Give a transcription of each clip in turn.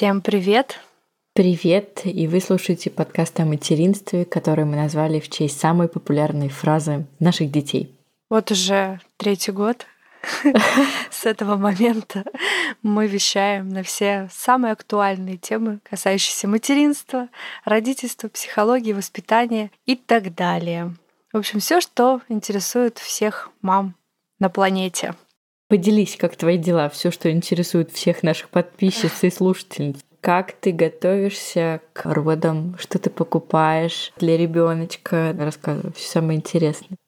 Всем привет! Привет! И вы слушаете подкаст о материнстве, который мы назвали в честь самой популярной фразы наших детей. Вот уже третий год с этого момента мы вещаем на все самые актуальные темы, касающиеся материнства, родительства, психологии, воспитания и так далее. В общем, все, что интересует всех мам на планете. Поделись, как твои дела, все, что интересует всех наших подписчиц и слушательниц. Как ты готовишься к родам? Что ты покупаешь для ребеночка? Рассказывай все самое интересное.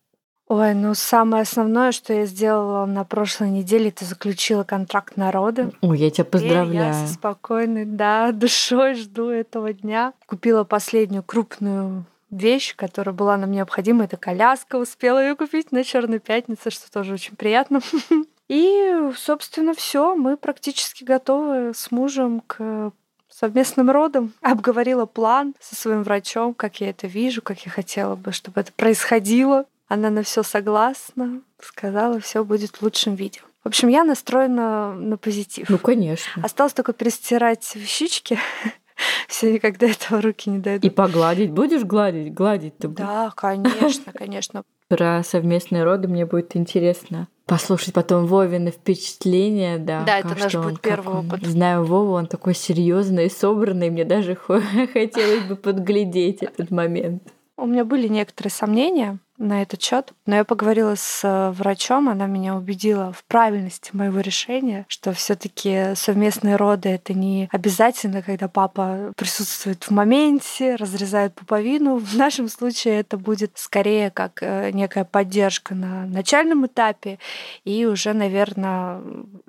Ой, ну самое основное, что я сделала на прошлой неделе, это заключила контракт на роды. Ой, я тебя поздравляю. И я со спокойной, да, душой жду этого дня. Купила последнюю крупную вещь, которая была нам необходима. Это коляска. Успела ее купить на Черной пятнице, что тоже очень приятно. И, собственно, все. Мы практически готовы с мужем к совместным родом. Обговорила план со своим врачом, как я это вижу, как я хотела бы, чтобы это происходило. Она на все согласна, сказала, все будет в лучшем виде. В общем, я настроена на позитив. Ну, конечно. Осталось только перестирать вещички. Все никак до этого руки не дойдут. И погладить. Будешь гладить? Гладить-то будешь? Да, конечно, конечно. Про совместные роды мне будет интересно послушать потом Вовины впечатления, да. Да, это наш будет первый он, опыт. Знаю Вову, он такой серьезный и собранный, мне даже хотелось бы подглядеть этот момент. У меня были некоторые сомнения, на этот счет. Но я поговорила с э, врачом, она меня убедила в правильности моего решения, что все-таки совместные роды это не обязательно, когда папа присутствует в моменте, разрезает пуповину. В нашем случае это будет скорее как э, некая поддержка на начальном этапе и уже, наверное,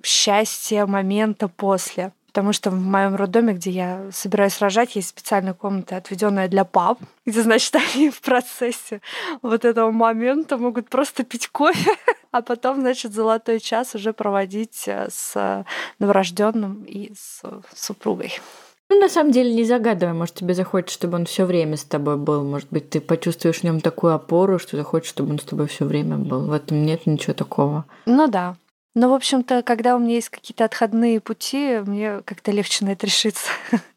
счастье момента после потому что в моем роддоме, где я собираюсь рожать, есть специальная комната, отведенная для пап, где, значит, они в процессе вот этого момента могут просто пить кофе, а потом, значит, золотой час уже проводить э, с новорожденным и с супругой. Ну, на самом деле, не загадывай, может, тебе захочется, чтобы он все время с тобой был. Может быть, ты почувствуешь в нем такую опору, что захочешь, чтобы он с тобой все время был. В этом нет ничего такого. Ну да. Ну, в общем-то, когда у меня есть какие-то отходные пути, мне как-то легче на это решиться.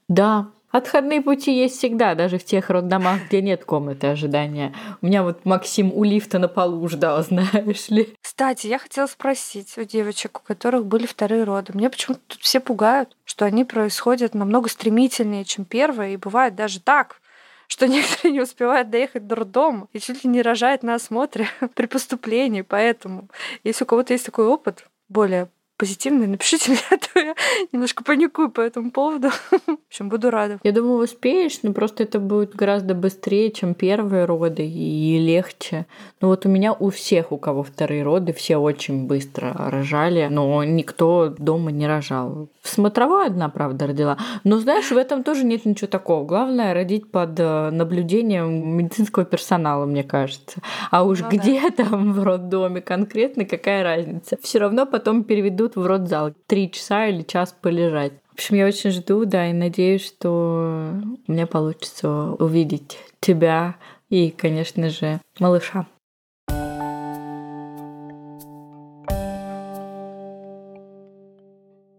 Да, Отходные пути есть всегда, даже в тех роддомах, где нет комнаты ожидания. У меня вот Максим у лифта на полу ждал, знаешь ли. Кстати, я хотела спросить у девочек, у которых были вторые роды. Мне почему-то тут все пугают, что они происходят намного стремительнее, чем первые, и бывает даже так, что некоторые не успевают доехать до роддома и чуть ли не рожают на осмотре при поступлении. Поэтому, если у кого-то есть такой опыт, более позитивный, напишите мне, а то я немножко паникую по этому поводу. В общем, буду рада. Я думаю, успеешь, но просто это будет гораздо быстрее, чем первые роды и легче. Ну вот у меня у всех, у кого вторые роды, все очень быстро рожали, но никто дома не рожал. Смотровая одна, правда, родила. Но знаешь, в этом тоже нет ничего такого. Главное родить под э, наблюдением медицинского персонала, мне кажется. А уж ну, где да. там в роддоме конкретно, какая разница? Все равно потом переведут отведут в родзал. Три часа или час полежать. В общем, я очень жду, да, и надеюсь, что меня получится увидеть тебя и, конечно же, малыша.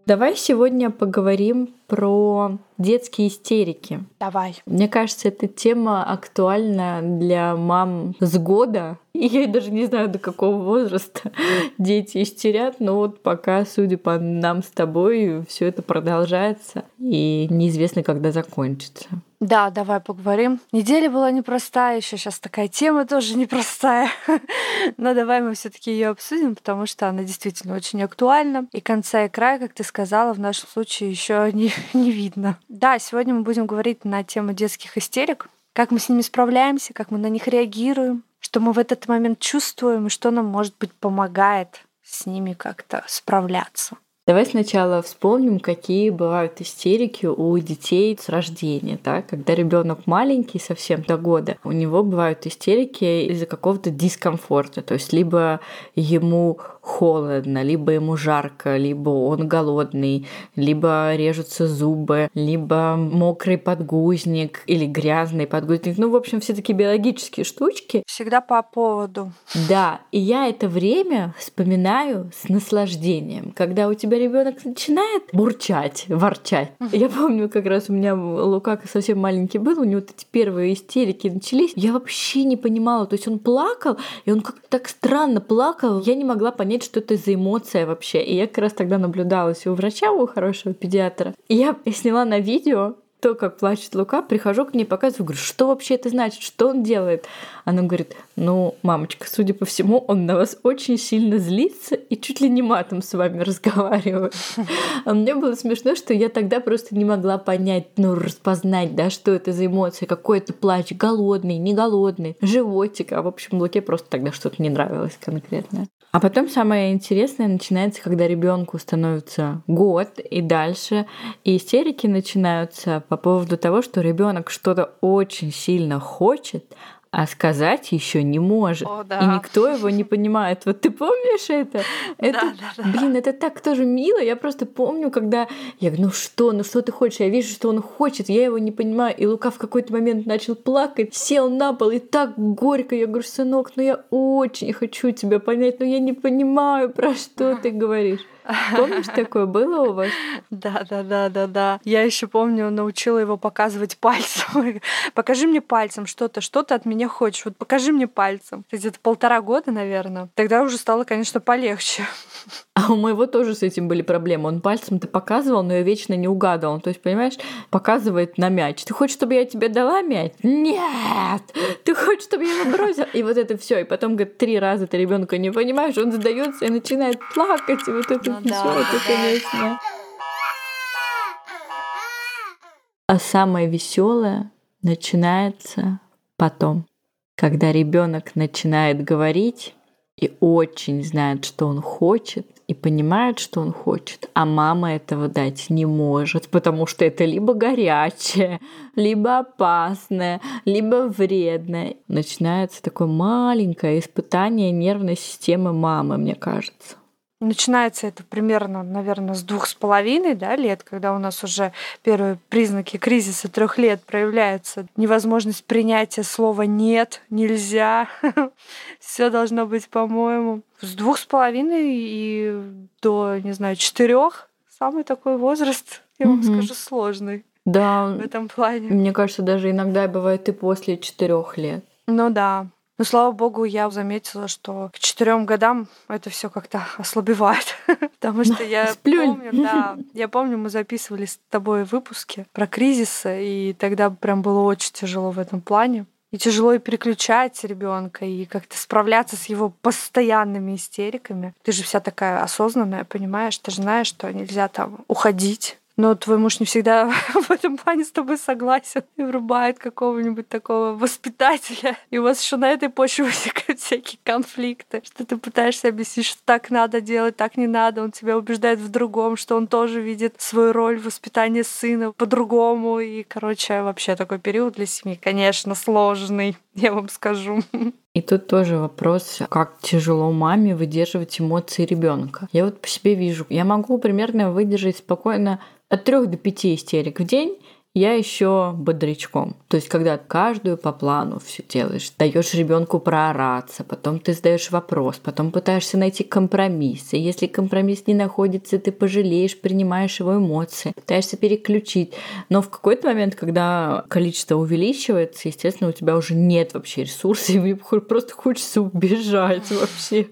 Давай сегодня поговорим про детские истерики. Давай. Мне кажется, эта тема актуальна для мам с года. И я даже не знаю, до какого возраста дети истерят, но вот пока, судя по нам с тобой, все это продолжается, и неизвестно, когда закончится. Да, давай поговорим. Неделя была непростая, еще сейчас такая тема тоже непростая. Но давай мы все-таки ее обсудим, потому что она действительно очень актуальна. И конца и края, как ты сказала, в нашем случае еще не, не видно. Да, сегодня мы будем говорить на тему детских истерик, как мы с ними справляемся, как мы на них реагируем, что мы в этот момент чувствуем и что нам, может быть, помогает с ними как-то справляться. Давай сначала вспомним, какие бывают истерики у детей с рождения, да? Когда ребенок маленький, совсем до года, у него бывают истерики из-за какого-то дискомфорта. То есть либо ему холодно, либо ему жарко, либо он голодный, либо режутся зубы, либо мокрый подгузник или грязный подгузник. Ну, в общем, все такие биологические штучки. Всегда по поводу. Да, и я это время вспоминаю с наслаждением, когда у тебя ребенок начинает бурчать, ворчать. Я помню, как раз у меня Лука совсем маленький был, у него эти первые истерики начались. Я вообще не понимала, то есть он плакал, и он как-то так странно плакал. Я не могла понять, что это за эмоция вообще. И я как раз тогда наблюдалась у врача, у хорошего педиатра. И я сняла на видео то, как плачет Лука, прихожу к ней, показываю, говорю, что вообще это значит, что он делает? Она говорит, ну, мамочка, судя по всему, он на вас очень сильно злится и чуть ли не матом с вами разговаривает. А мне было смешно, что я тогда просто не могла понять, ну, распознать, да, что это за эмоции, какой это плач, голодный, не голодный, животик. А в общем, Луке просто тогда что-то не нравилось конкретно. А потом самое интересное начинается, когда ребенку становится год и дальше, и истерики начинаются по поводу того, что ребенок что-то очень сильно хочет, а сказать еще не может. О, да. И никто его не понимает. Вот ты помнишь это? Это, да, да, да. блин, это так тоже мило. Я просто помню, когда я говорю, ну что, ну что ты хочешь? Я вижу, что он хочет, я его не понимаю. И Лука в какой-то момент начал плакать, сел на пол, и так горько. Я говорю, сынок, ну я очень хочу тебя понять, но я не понимаю, про что ты говоришь. Помнишь, такое было у вас? Да, да, да, да, да. Я еще помню, научила его показывать пальцем. покажи мне пальцем что-то, что ты от меня хочешь. Вот покажи мне пальцем. Где-то полтора года, наверное. Тогда уже стало, конечно, полегче. А у моего тоже с этим были проблемы. Он пальцем-то показывал, но я вечно не угадывал. То есть, понимаешь, показывает на мяч. Ты хочешь, чтобы я тебе дала мяч? Нет! Ты хочешь, чтобы я его бросил? И вот это все. И потом, говорит, три раза ты ребенка не понимаешь, он сдается и начинает плакать. И вот это ну, все, да, это, конечно. А самое веселое начинается потом, когда ребенок начинает говорить и очень знает, что он хочет, и понимает, что он хочет, а мама этого дать не может, потому что это либо горячее, либо опасное, либо вредное. Начинается такое маленькое испытание нервной системы мамы, мне кажется. Начинается это примерно, наверное, с двух с половиной да, лет, когда у нас уже первые признаки кризиса трех лет проявляются. Невозможность принятия слова нет, нельзя. Все должно быть, по-моему. С двух с половиной и до, не знаю, четырех самый такой возраст, я вам скажу, сложный. Да. В этом плане. Мне кажется, даже иногда бывает и после четырех лет. Ну да. Но слава богу, я заметила, что к четырем годам это все как-то ослабевает. Потому что я помню, да, я помню, мы записывали с тобой выпуски про кризисы, и тогда прям было очень тяжело в этом плане. И тяжело и переключать ребенка, и как-то справляться с его постоянными истериками. Ты же вся такая осознанная, понимаешь? Ты же знаешь, что нельзя там уходить но твой муж не всегда в этом плане с тобой согласен и врубает какого-нибудь такого воспитателя. И у вас еще на этой почве возникают всякие конфликты, что ты пытаешься объяснить, что так надо делать, так не надо. Он тебя убеждает в другом, что он тоже видит свою роль в воспитании сына по-другому. И, короче, вообще такой период для семьи, конечно, сложный, я вам скажу. И тут тоже вопрос, как тяжело маме выдерживать эмоции ребенка. Я вот по себе вижу, я могу примерно выдержать спокойно от трех до пяти истерик в день, я еще бодрячком. То есть, когда каждую по плану все делаешь, даешь ребенку проораться, потом ты задаешь вопрос, потом пытаешься найти компромисс. И если компромисс не находится, ты пожалеешь, принимаешь его эмоции, пытаешься переключить. Но в какой-то момент, когда количество увеличивается, естественно, у тебя уже нет вообще ресурсов, и просто хочется убежать вообще.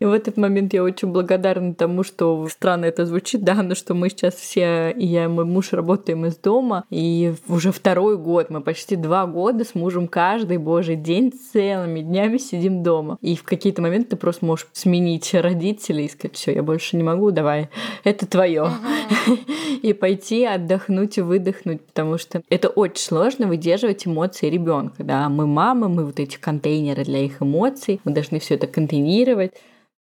И в этот момент я очень благодарна тому, что странно это звучит, да, но что мы сейчас все, и я, и мой муж работаем из дома, и уже второй год, мы почти два года с мужем каждый божий день целыми днями сидим дома. И в какие-то моменты ты просто можешь сменить родителей и сказать, все, я больше не могу, давай, это твое. И пойти отдохнуть и выдохнуть, потому что это очень сложно выдерживать эмоции ребенка, да. Мы мамы, мы вот эти контейнеры для их эмоций, мы должны все это контейнировать,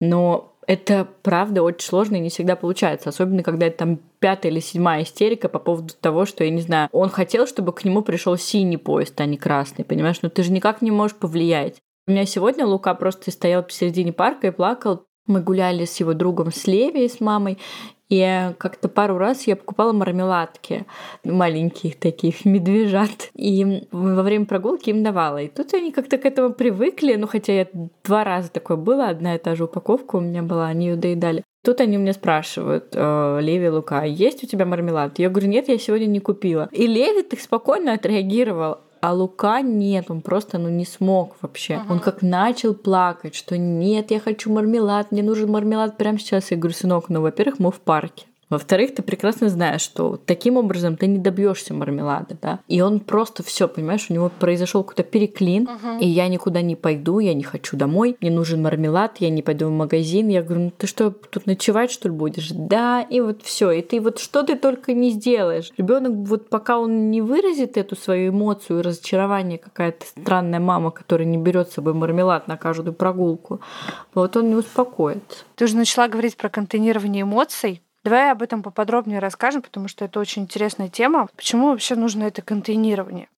но Это правда очень сложно и не всегда получается, особенно когда это там пятая или седьмая истерика по поводу того, что, я не знаю, он хотел, чтобы к нему пришел синий поезд, а не красный, понимаешь? Но ты же никак не можешь повлиять. У меня сегодня Лука просто стоял посередине парка и плакал. Мы гуляли с его другом с Леви, с мамой, и как-то пару раз я покупала мармеладки маленьких таких медвежат. И во время прогулки им давала. И тут они как-то к этому привыкли. Ну, хотя я два раза такое было, одна и та же упаковка у меня была, они ее доедали. Тут они меня спрашивают, э, Леви Лука, есть у тебя мармелад? Я говорю, нет, я сегодня не купила. И Леви так спокойно отреагировал. А Лука нет, он просто ну, не смог вообще. Uh-huh. Он как начал плакать, что нет, я хочу мармелад, мне нужен мармелад прямо сейчас. Я говорю, сынок, ну, во-первых, мы в парке. Во-вторых, ты прекрасно знаешь, что таким образом ты не добьешься мармелада, да. И он просто все, понимаешь, у него произошел какой-то переклин, uh-huh. и я никуда не пойду, я не хочу домой, мне нужен мармелад, я не пойду в магазин. Я говорю, ну ты что, тут ночевать что ли будешь? Да, и вот все. И ты вот что ты только не сделаешь. Ребенок вот пока он не выразит эту свою эмоцию, разочарование, какая-то странная мама, которая не берет с собой мармелад на каждую прогулку, вот он не успокоится. Ты уже начала говорить про контейнирование эмоций. Давай об этом поподробнее расскажем, потому что это очень интересная тема. Почему вообще нужно это контейнирование?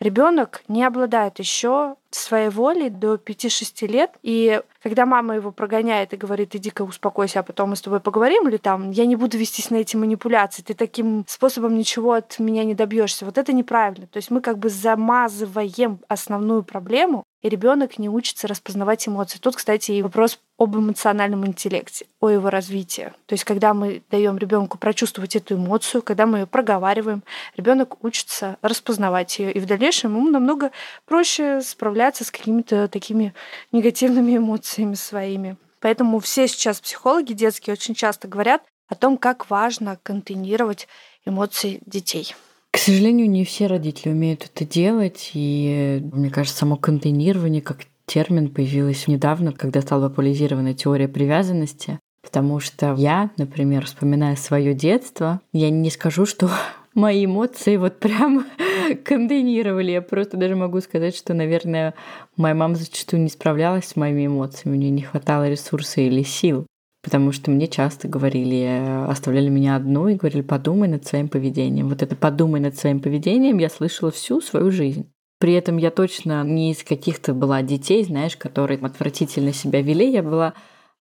Ребенок не обладает еще своей волей до 5-6 лет, и когда мама его прогоняет и говорит, иди-ка успокойся, а потом мы с тобой поговорим, или там, я не буду вестись на эти манипуляции, ты таким способом ничего от меня не добьешься. Вот это неправильно. То есть мы как бы замазываем основную проблему, и ребенок не учится распознавать эмоции. Тут, кстати, и вопрос об эмоциональном интеллекте, о его развитии. То есть, когда мы даем ребенку прочувствовать эту эмоцию, когда мы ее проговариваем, ребенок учится распознавать ее, и в дальнейшем ему намного проще справляться с какими-то такими негативными эмоциями своими. Поэтому все сейчас психологи детские очень часто говорят о том, как важно контейнировать эмоции детей. К сожалению, не все родители умеют это делать, и мне кажется, само контейнирование как термин появилось недавно, когда стала популяризирована теория привязанности, потому что я, например, вспоминая свое детство, я не скажу, что мои эмоции вот прям контейнировали. Я просто даже могу сказать, что, наверное, моя мама зачастую не справлялась с моими эмоциями, у нее не хватало ресурсов или сил потому что мне часто говорили, оставляли меня одну и говорили, подумай над своим поведением. Вот это подумай над своим поведением я слышала всю свою жизнь. При этом я точно не из каких-то была детей, знаешь, которые отвратительно себя вели. Я была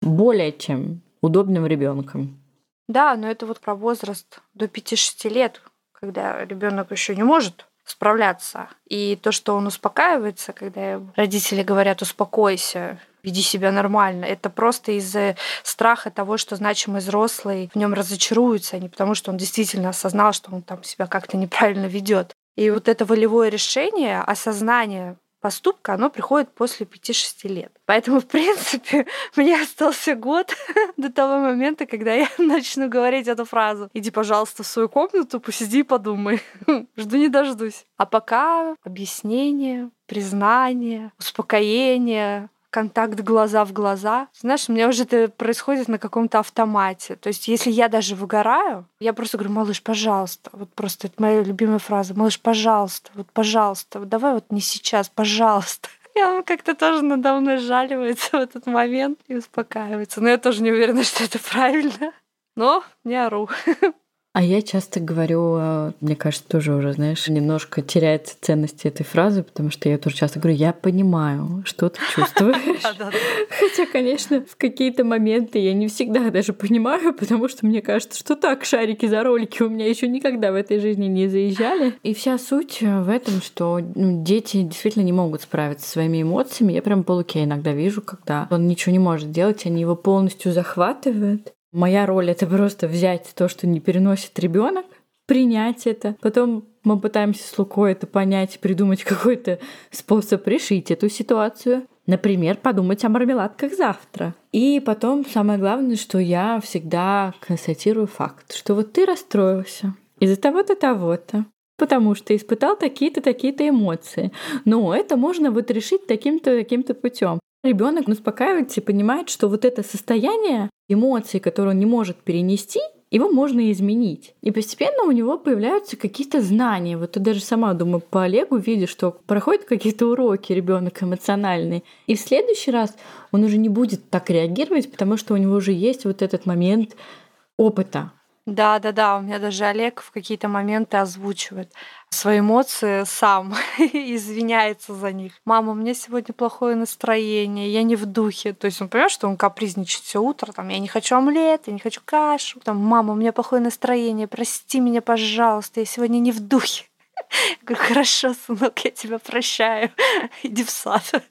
более чем удобным ребенком. Да, но это вот про возраст до 5-6 лет, когда ребенок еще не может справляться. И то, что он успокаивается, когда родители говорят «успокойся», веди себя нормально. Это просто из-за страха того, что значимый взрослый в нем разочаруется, а не потому, что он действительно осознал, что он там себя как-то неправильно ведет. И вот это волевое решение, осознание поступка, оно приходит после 5-6 лет. Поэтому, в принципе, мне остался год до того момента, когда я начну говорить эту фразу. Иди, пожалуйста, в свою комнату, посиди и подумай. Жду не дождусь. А пока объяснение, признание, успокоение, контакт глаза в глаза. Знаешь, у меня уже это происходит на каком-то автомате. То есть, если я даже выгораю, я просто говорю, малыш, пожалуйста. Вот просто это моя любимая фраза. Малыш, пожалуйста, вот пожалуйста, вот давай вот не сейчас, пожалуйста. И он как-то тоже надо мной жаливается в этот момент и успокаивается. Но я тоже не уверена, что это правильно. Но не ору. А я часто говорю, э, мне кажется, тоже уже, знаешь, немножко теряется ценность этой фразы, потому что я тоже часто говорю, я понимаю, что ты чувствуешь. Хотя, конечно, в какие-то моменты я не всегда даже понимаю, потому что мне кажется, что так шарики за ролики у меня еще никогда в этой жизни не заезжали. И вся суть в этом, что ну, дети действительно не могут справиться со своими эмоциями. Я прям по Луке иногда вижу, когда он ничего не может делать, они его полностью захватывают. Моя роль это просто взять то, что не переносит ребенок, принять это. Потом мы пытаемся с Лукой это понять, придумать какой-то способ решить эту ситуацию. Например, подумать о мармеладках завтра. И потом самое главное, что я всегда констатирую факт, что вот ты расстроился из-за того-то, того-то, потому что испытал такие-то, такие-то эмоции. Но это можно вот решить таким-то, таким-то путем. Ребенок успокаивается и понимает, что вот это состояние эмоций, которые он не может перенести, его можно изменить. И постепенно у него появляются какие-то знания. Вот ты даже сама, думаю, по Олегу видишь, что проходят какие-то уроки ребенок эмоциональный. И в следующий раз он уже не будет так реагировать, потому что у него уже есть вот этот момент опыта. Да, да, да. У меня даже Олег в какие-то моменты озвучивает свои эмоции сам извиняется за них. Мама, у меня сегодня плохое настроение, я не в духе. То есть он понимает, что он капризничает все утро, там, я не хочу омлет, я не хочу кашу. Там, мама, у меня плохое настроение, прости меня, пожалуйста, я сегодня не в духе. Я говорю, хорошо, сынок, я тебя прощаю. Иди в сад.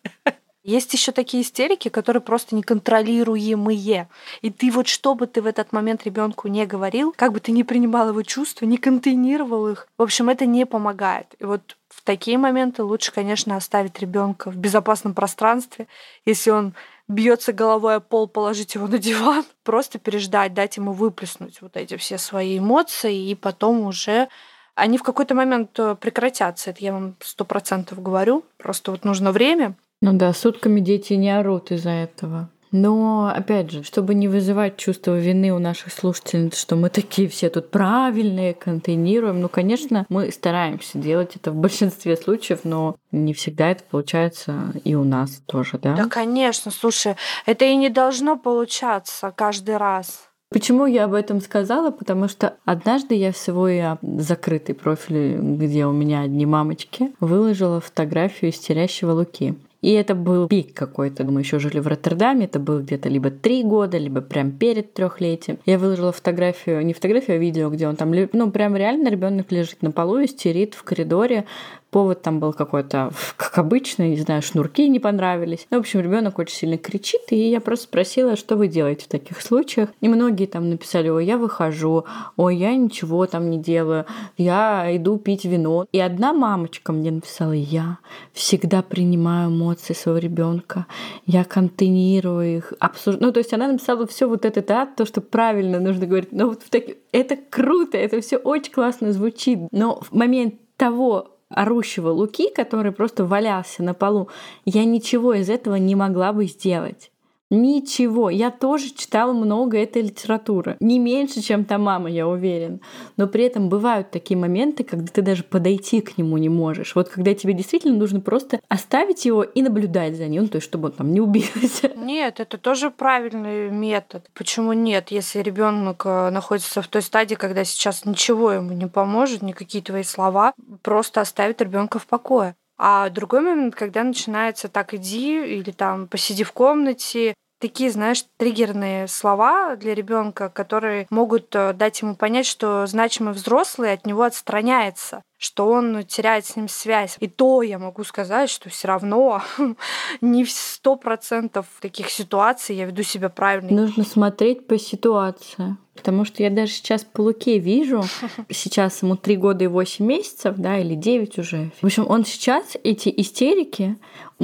Есть еще такие истерики, которые просто неконтролируемые. И ты вот что бы ты в этот момент ребенку не говорил, как бы ты не принимал его чувства, не контейнировал их, в общем, это не помогает. И вот в такие моменты лучше, конечно, оставить ребенка в безопасном пространстве. Если он бьется головой о пол, положить его на диван, просто переждать, дать ему выплеснуть вот эти все свои эмоции, и потом уже они в какой-то момент э, прекратятся. Это я вам сто процентов говорю. Просто вот нужно время, ну да, сутками дети не орут из-за этого. Но, опять же, чтобы не вызывать чувство вины у наших слушателей, что мы такие все тут правильные, контейнируем, ну, конечно, мы стараемся делать это в большинстве случаев, но не всегда это получается и у нас тоже, да? Да, конечно, слушай, это и не должно получаться каждый раз. Почему я об этом сказала? Потому что однажды я в свой закрытый профиль, где у меня одни мамочки, выложила фотографию истерящего Луки. И это был пик какой-то. Мы еще жили в Роттердаме. Это было где-то либо три года, либо прям перед трехлетием. Я выложила фотографию, не фотографию, а видео, где он там, ну, прям реально ребенок лежит на полу, истерит в коридоре, Повод там был какой-то, как обычно, не знаю, шнурки не понравились. Ну, в общем, ребенок очень сильно кричит, и я просто спросила, что вы делаете в таких случаях. И многие там написали, ой, я выхожу, ой, я ничего там не делаю, я иду пить вино. И одна мамочка мне написала, я всегда принимаю эмоции своего ребенка, я контейнирую их, обсуждаю. Ну, то есть она написала все вот это, да, то, что правильно нужно говорить. Но вот в таки... это круто, это все очень классно звучит. Но в момент того, орущего Луки, который просто валялся на полу, я ничего из этого не могла бы сделать. Ничего. Я тоже читала много этой литературы. Не меньше, чем та мама, я уверен. Но при этом бывают такие моменты, когда ты даже подойти к нему не можешь. Вот когда тебе действительно нужно просто оставить его и наблюдать за ним, то есть чтобы он там не убился. Нет, это тоже правильный метод. Почему нет? Если ребенок э, находится в той стадии, когда сейчас ничего ему не поможет, никакие твои слова, просто оставить ребенка в покое. А другой момент, когда начинается так иди или там посиди в комнате, такие, знаешь, триггерные слова для ребенка, которые могут э, дать ему понять, что значимый взрослый от него отстраняется что он теряет с ним связь. И то я могу сказать, что все равно не в сто процентов таких ситуаций я веду себя правильно. Нужно смотреть по ситуации. Потому что я даже сейчас по Луке вижу, сейчас ему 3 года и 8 месяцев, да, или 9 уже. В общем, он сейчас эти истерики,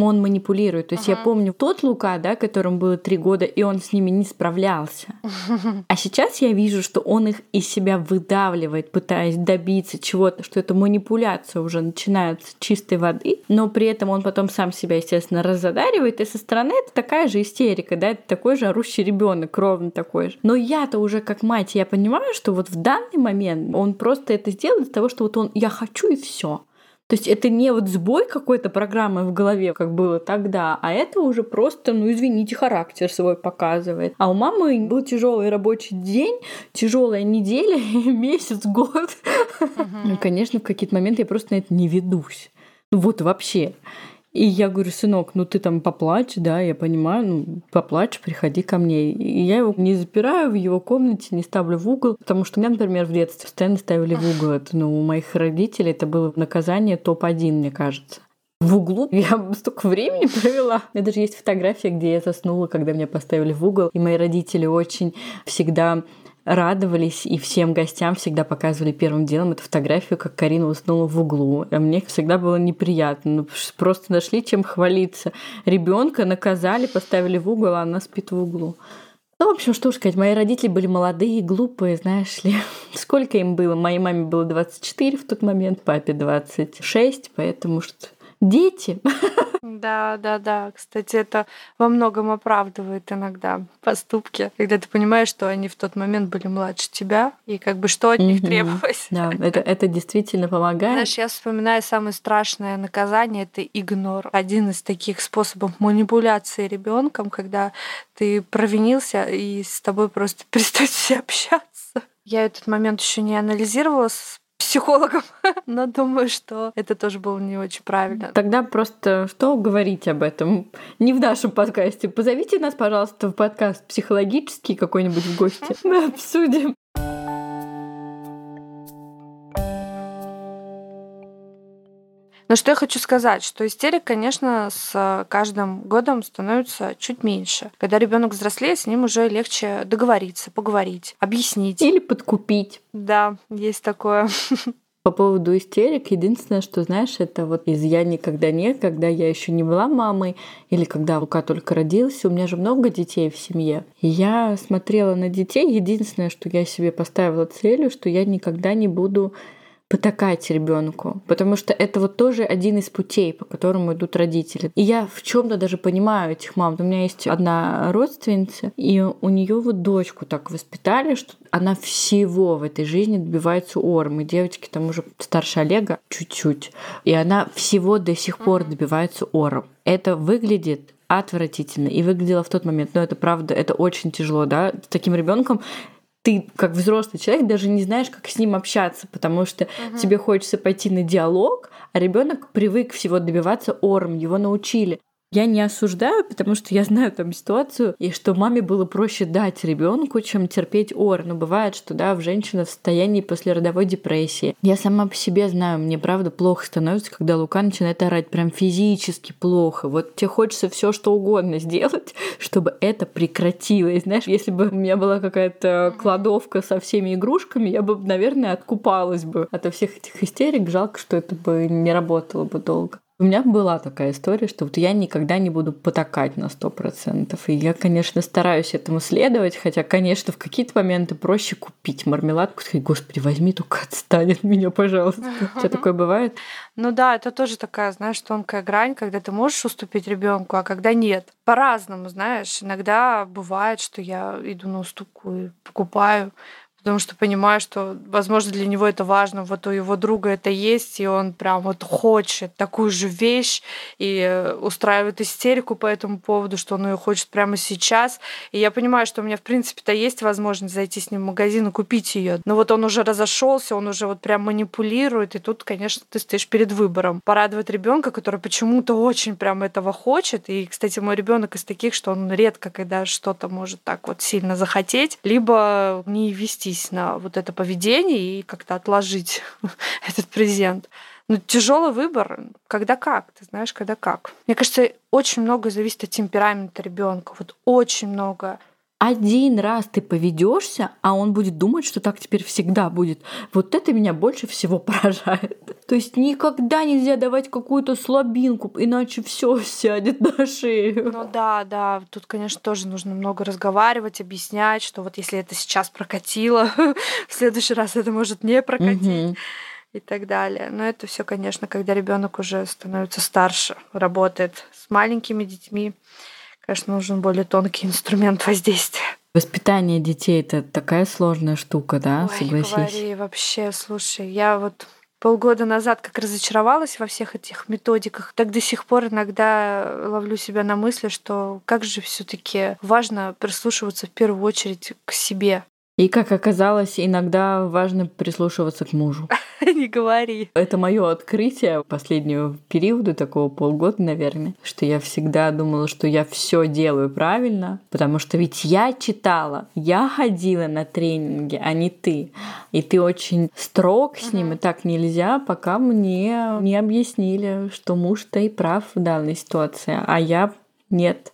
он манипулирует. То есть uh-huh. я помню тот Лука, да, которому было 3 года, и он с ними не справлялся. А сейчас я вижу, что он их из себя выдавливает, пытаясь добиться чего-то, что это манипуляция уже начинается чистой воды, но при этом он потом сам себя, естественно, разодаривает, и со стороны это такая же истерика, да, это такой же орущий ребенок, ровно такой же. Но я-то уже как мать, я понимаю, что вот в данный момент он просто это сделал из того, что вот он «я хочу» и все. То есть это не вот сбой какой-то программы в голове, как было тогда, а это уже просто, ну извините, характер свой показывает. А у мамы был тяжелый рабочий день, тяжелая неделя, месяц, год. Ну, конечно, в какие-то моменты я просто на это не ведусь. Ну вот вообще. И я говорю, сынок, ну ты там поплачь, да, я понимаю, ну поплачь, приходи ко мне. И я его не запираю в его комнате, не ставлю в угол, потому что меня, например, в детстве постоянно ставили в угол. Это, ну, у моих родителей это было наказание топ-1, мне кажется в углу. Я столько времени провела. У меня даже есть фотография, где я заснула, когда меня поставили в угол. И мои родители очень всегда радовались и всем гостям всегда показывали первым делом эту фотографию, как Карина уснула в углу. А мне всегда было неприятно. Ну, просто нашли чем хвалиться. Ребенка наказали, поставили в угол, а она спит в углу. Ну, в общем, что уж сказать, мои родители были молодые, глупые, знаешь ли. Сколько им было? Моей маме было 24 в тот момент, папе 26, поэтому что дети. Да, да, да. Кстати, это во многом оправдывает иногда поступки, когда ты понимаешь, что они в тот момент были младше тебя, и как бы что от них требовалось. Да, это, это действительно помогает. Знаешь, я вспоминаю самое страшное наказание это игнор. Один из таких способов манипуляции ребенком, когда ты провинился и с тобой просто перестают все общаться. Я этот момент еще не анализировала с психологом, но думаю, что это тоже было не очень правильно. Тогда просто что говорить об этом? Не в нашем подкасте. Позовите нас, пожалуйста, в подкаст психологический какой-нибудь в гости. Мы обсудим. Но что я хочу сказать, что истерик, конечно, с каждым годом становится чуть меньше. Когда ребенок взрослеет, с ним уже легче договориться, поговорить, объяснить. Или подкупить. Да, есть такое. По поводу истерик, единственное, что знаешь, это вот из я никогда нет, когда я еще не была мамой, или когда Лука только родился, у меня же много детей в семье. И я смотрела на детей, единственное, что я себе поставила целью, что я никогда не буду потакать ребенку, потому что это вот тоже один из путей, по которому идут родители. И я в чем-то даже понимаю этих мам. У меня есть одна родственница, и у нее вот дочку так воспитали, что она всего в этой жизни добивается ормы. Девочки там уже старше Олега чуть-чуть, и она всего до сих пор добивается орм. Это выглядит отвратительно и выглядело в тот момент. Но это правда, это очень тяжело, да, с таким ребенком ты как взрослый человек даже не знаешь, как с ним общаться, потому что угу. тебе хочется пойти на диалог, а ребенок привык всего добиваться орм, его научили. Я не осуждаю, потому что я знаю там ситуацию, и что маме было проще дать ребенку, чем терпеть ор. Но бывает, что да, в женщина в состоянии после родовой депрессии. Я сама по себе знаю, мне правда плохо становится, когда Лука начинает орать, прям физически плохо. Вот тебе хочется все что угодно сделать, чтобы это прекратилось. Знаешь, если бы у меня была какая-то кладовка со всеми игрушками, я бы, наверное, откупалась бы от всех этих истерик. Жалко, что это бы не работало бы долго. У меня была такая история, что вот я никогда не буду потакать на сто процентов. И я, конечно, стараюсь этому следовать, хотя, конечно, в какие-то моменты проще купить мармеладку и сказать, господи, возьми, только отстань от меня, пожалуйста. У тебя такое бывает? Ну да, это тоже такая, знаешь, тонкая грань, когда ты можешь уступить ребенку, а когда нет. По-разному, знаешь. Иногда бывает, что я иду на уступку и покупаю потому что понимаю, что, возможно, для него это важно, вот у его друга это есть, и он прям вот хочет такую же вещь и э, устраивает истерику по этому поводу, что он ее хочет прямо сейчас. И я понимаю, что у меня, в принципе-то, есть возможность зайти с ним в магазин и купить ее. Но вот он уже разошелся, он уже вот прям манипулирует, и тут, конечно, ты стоишь перед выбором. Порадовать ребенка, который почему-то очень прям этого хочет. И, кстати, мой ребенок из таких, что он редко, когда что-то может так вот сильно захотеть, либо не вести перевестись на вот это поведение и как-то отложить этот презент. Но тяжелый выбор, когда как, ты знаешь, когда как. Мне кажется, очень много зависит от темперамента ребенка. Вот очень много один раз ты поведешься, а он будет думать, что так теперь всегда будет. Вот это меня больше всего поражает. То есть никогда нельзя давать какую-то слабинку, иначе все сядет на шею. Ну да, да. Тут, конечно, тоже нужно много разговаривать, объяснять, что вот если это сейчас прокатило, в следующий раз это может не прокатить. и так далее. Но это все, конечно, когда ребенок уже становится старше, работает с маленькими детьми конечно, нужен более тонкий инструмент воздействия. Воспитание детей это такая сложная штука, да, Ой, согласись. Говори, вообще, слушай, я вот полгода назад как разочаровалась во всех этих методиках, так до сих пор иногда ловлю себя на мысли, что как же все таки важно прислушиваться в первую очередь к себе, и, как оказалось, иногда важно прислушиваться к мужу. Не говори. Это мое открытие последнего периода, такого полгода, наверное, что я всегда думала, что я все делаю правильно, потому что ведь я читала, я ходила на тренинги, а не ты. И ты очень строг с ним, и так нельзя, пока мне не объяснили, что муж-то и прав в данной ситуации, а я нет.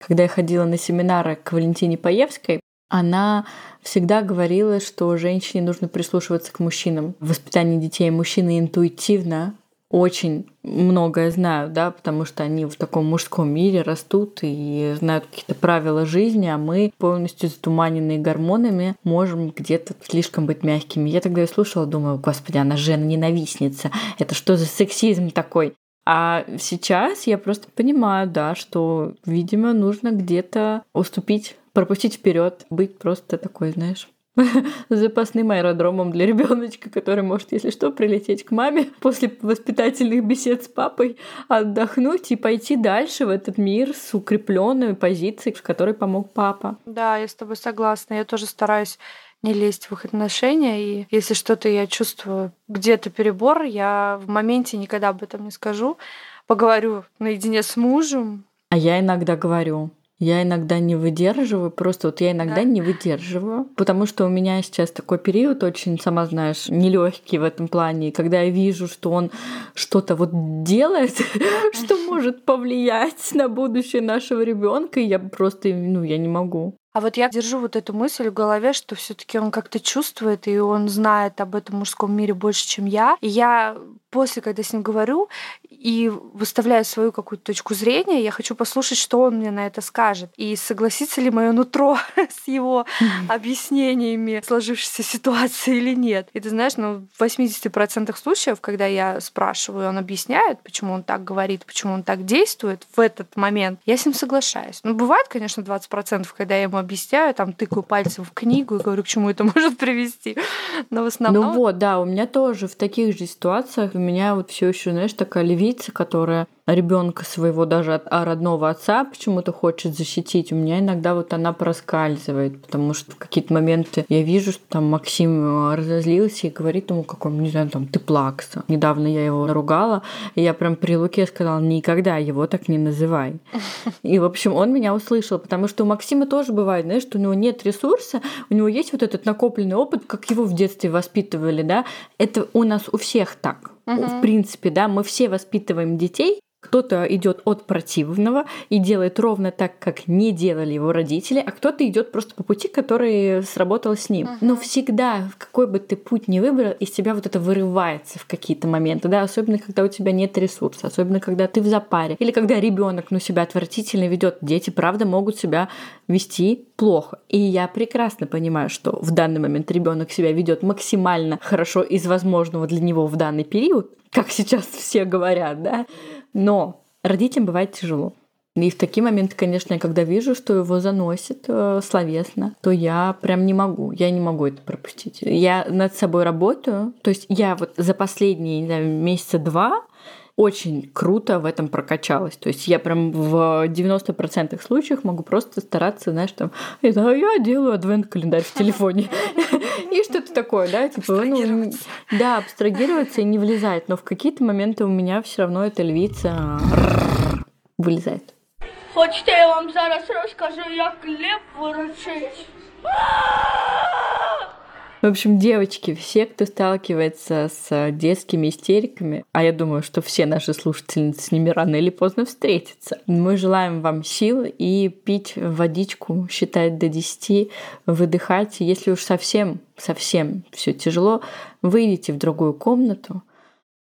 Когда я ходила на семинары к Валентине Паевской, она всегда говорила, что женщине нужно прислушиваться к мужчинам. В воспитании детей мужчины интуитивно очень многое знают, да, потому что они в таком мужском мире растут и знают какие-то правила жизни, а мы полностью затуманенные гормонами можем где-то слишком быть мягкими. Я тогда и слушала, думаю, господи, она жена ненавистница. Это что за сексизм такой? А сейчас я просто понимаю, да, что, видимо, нужно где-то уступить, пропустить вперед, быть просто такой, знаешь, запасным аэродромом для ребеночка, который может, если что, прилететь к маме после воспитательных бесед с папой, отдохнуть и пойти дальше в этот мир с укрепленной позицией, в которой помог папа. Да, я с тобой согласна. Я тоже стараюсь не лезть в их отношения. И если что-то я чувствую где-то перебор, я в моменте никогда об этом не скажу. Поговорю наедине с мужем. А я иногда говорю, я иногда не выдерживаю, просто вот я иногда да. не выдерживаю, потому что у меня сейчас такой период очень, сама знаешь, нелегкий в этом плане, когда я вижу, что он что-то вот делает, что может повлиять на будущее нашего ребенка, и я просто, ну, я не могу. А вот я держу вот эту мысль в голове, что все таки он как-то чувствует, и он знает об этом мужском мире больше, чем я. И я после, когда с ним говорю и выставляю свою какую-то точку зрения, я хочу послушать, что он мне на это скажет. И согласится ли мое нутро с его объяснениями сложившейся ситуации или нет. И ты знаешь, ну, в 80% случаев, когда я спрашиваю, он объясняет, почему он так говорит, почему он так действует в этот момент, я с ним соглашаюсь. Ну, бывает, конечно, 20%, когда я ему объясняю, там, тыкаю пальцем в книгу и говорю, к чему это может привести. Но в основном... Ну вот, да, у меня тоже в таких же ситуациях у меня вот все еще, знаешь, такая левица, которая ребенка своего даже от а родного отца почему-то хочет защитить. У меня иногда вот она проскальзывает, потому что в какие-то моменты я вижу, что там Максим э, разозлился и говорит ему, какой, не знаю, там, ты плакса. Недавно я его наругала, и я прям при Луке сказала, никогда его так не называй. И, в общем, он меня услышал, потому что у Максима тоже бывает, знаешь, что у него нет ресурса, у него есть вот этот накопленный опыт, как его в детстве воспитывали, да, это у нас у всех так. Угу. В принципе, да, мы все воспитываем детей кто-то идет от противного и делает ровно так, как не делали его родители, а кто-то идет просто по пути, который сработал с ним. Uh-huh. Но всегда, в какой бы ты путь ни выбрал, из тебя вот это вырывается в какие-то моменты, да, особенно когда у тебя нет ресурса, особенно когда ты в запаре, или когда ребенок, ну, себя отвратительно ведет. Дети, правда, могут себя вести плохо. И я прекрасно понимаю, что в данный момент ребенок себя ведет максимально хорошо из возможного для него в данный период, как сейчас все говорят, да, но родителям бывает тяжело. И в такие моменты, конечно, когда вижу, что его заносит э, словесно, то я прям не могу, я не могу это пропустить. Я над собой работаю, то есть я вот за последние не знаю, месяца два очень круто в этом прокачалась. То есть я прям в 90% случаев могу просто стараться, знаешь, там, это я делаю адвент-календарь в телефоне. И что-то такое, да, типа, ну, да, абстрагироваться и не влезать. Но в какие-то моменты у меня все равно эта львица вылезает. Хочете, я вам зараз расскажу, как хлеб выручить? В общем, девочки, все, кто сталкивается с детскими истериками, а я думаю, что все наши слушательницы с ними рано или поздно встретятся, мы желаем вам сил и пить водичку, считать до 10, выдыхать. Если уж совсем, совсем все тяжело, выйдите в другую комнату,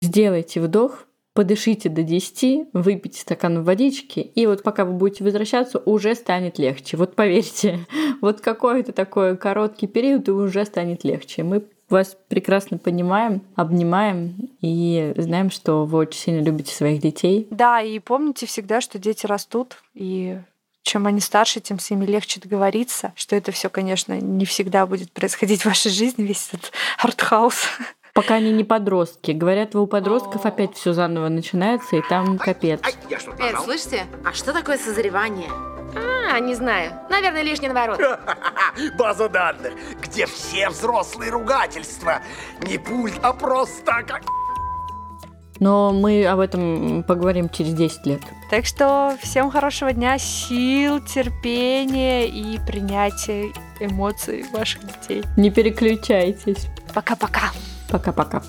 сделайте вдох, подышите до 10, выпейте стакан водички, и вот пока вы будете возвращаться, уже станет легче. Вот поверьте, вот какой-то такой короткий период, и уже станет легче. Мы вас прекрасно понимаем, обнимаем и знаем, что вы очень сильно любите своих детей. Да, и помните всегда, что дети растут, и чем они старше, тем с ними легче договориться, что это все, конечно, не всегда будет происходить в вашей жизни, весь этот артхаус. Пока они не подростки. Говорят, вы у подростков опять все заново начинается, и там капец. Эй, слышите? А что такое созревание? А, не знаю. Наверное, лишний наворот. База данных, где все взрослые ругательства. Не пульт, а просто как... Но мы об этом поговорим через 10 лет. Так что всем хорошего дня, сил, терпения и принятия эмоций ваших детей. Не переключайтесь. Пока-пока. Пока-пока.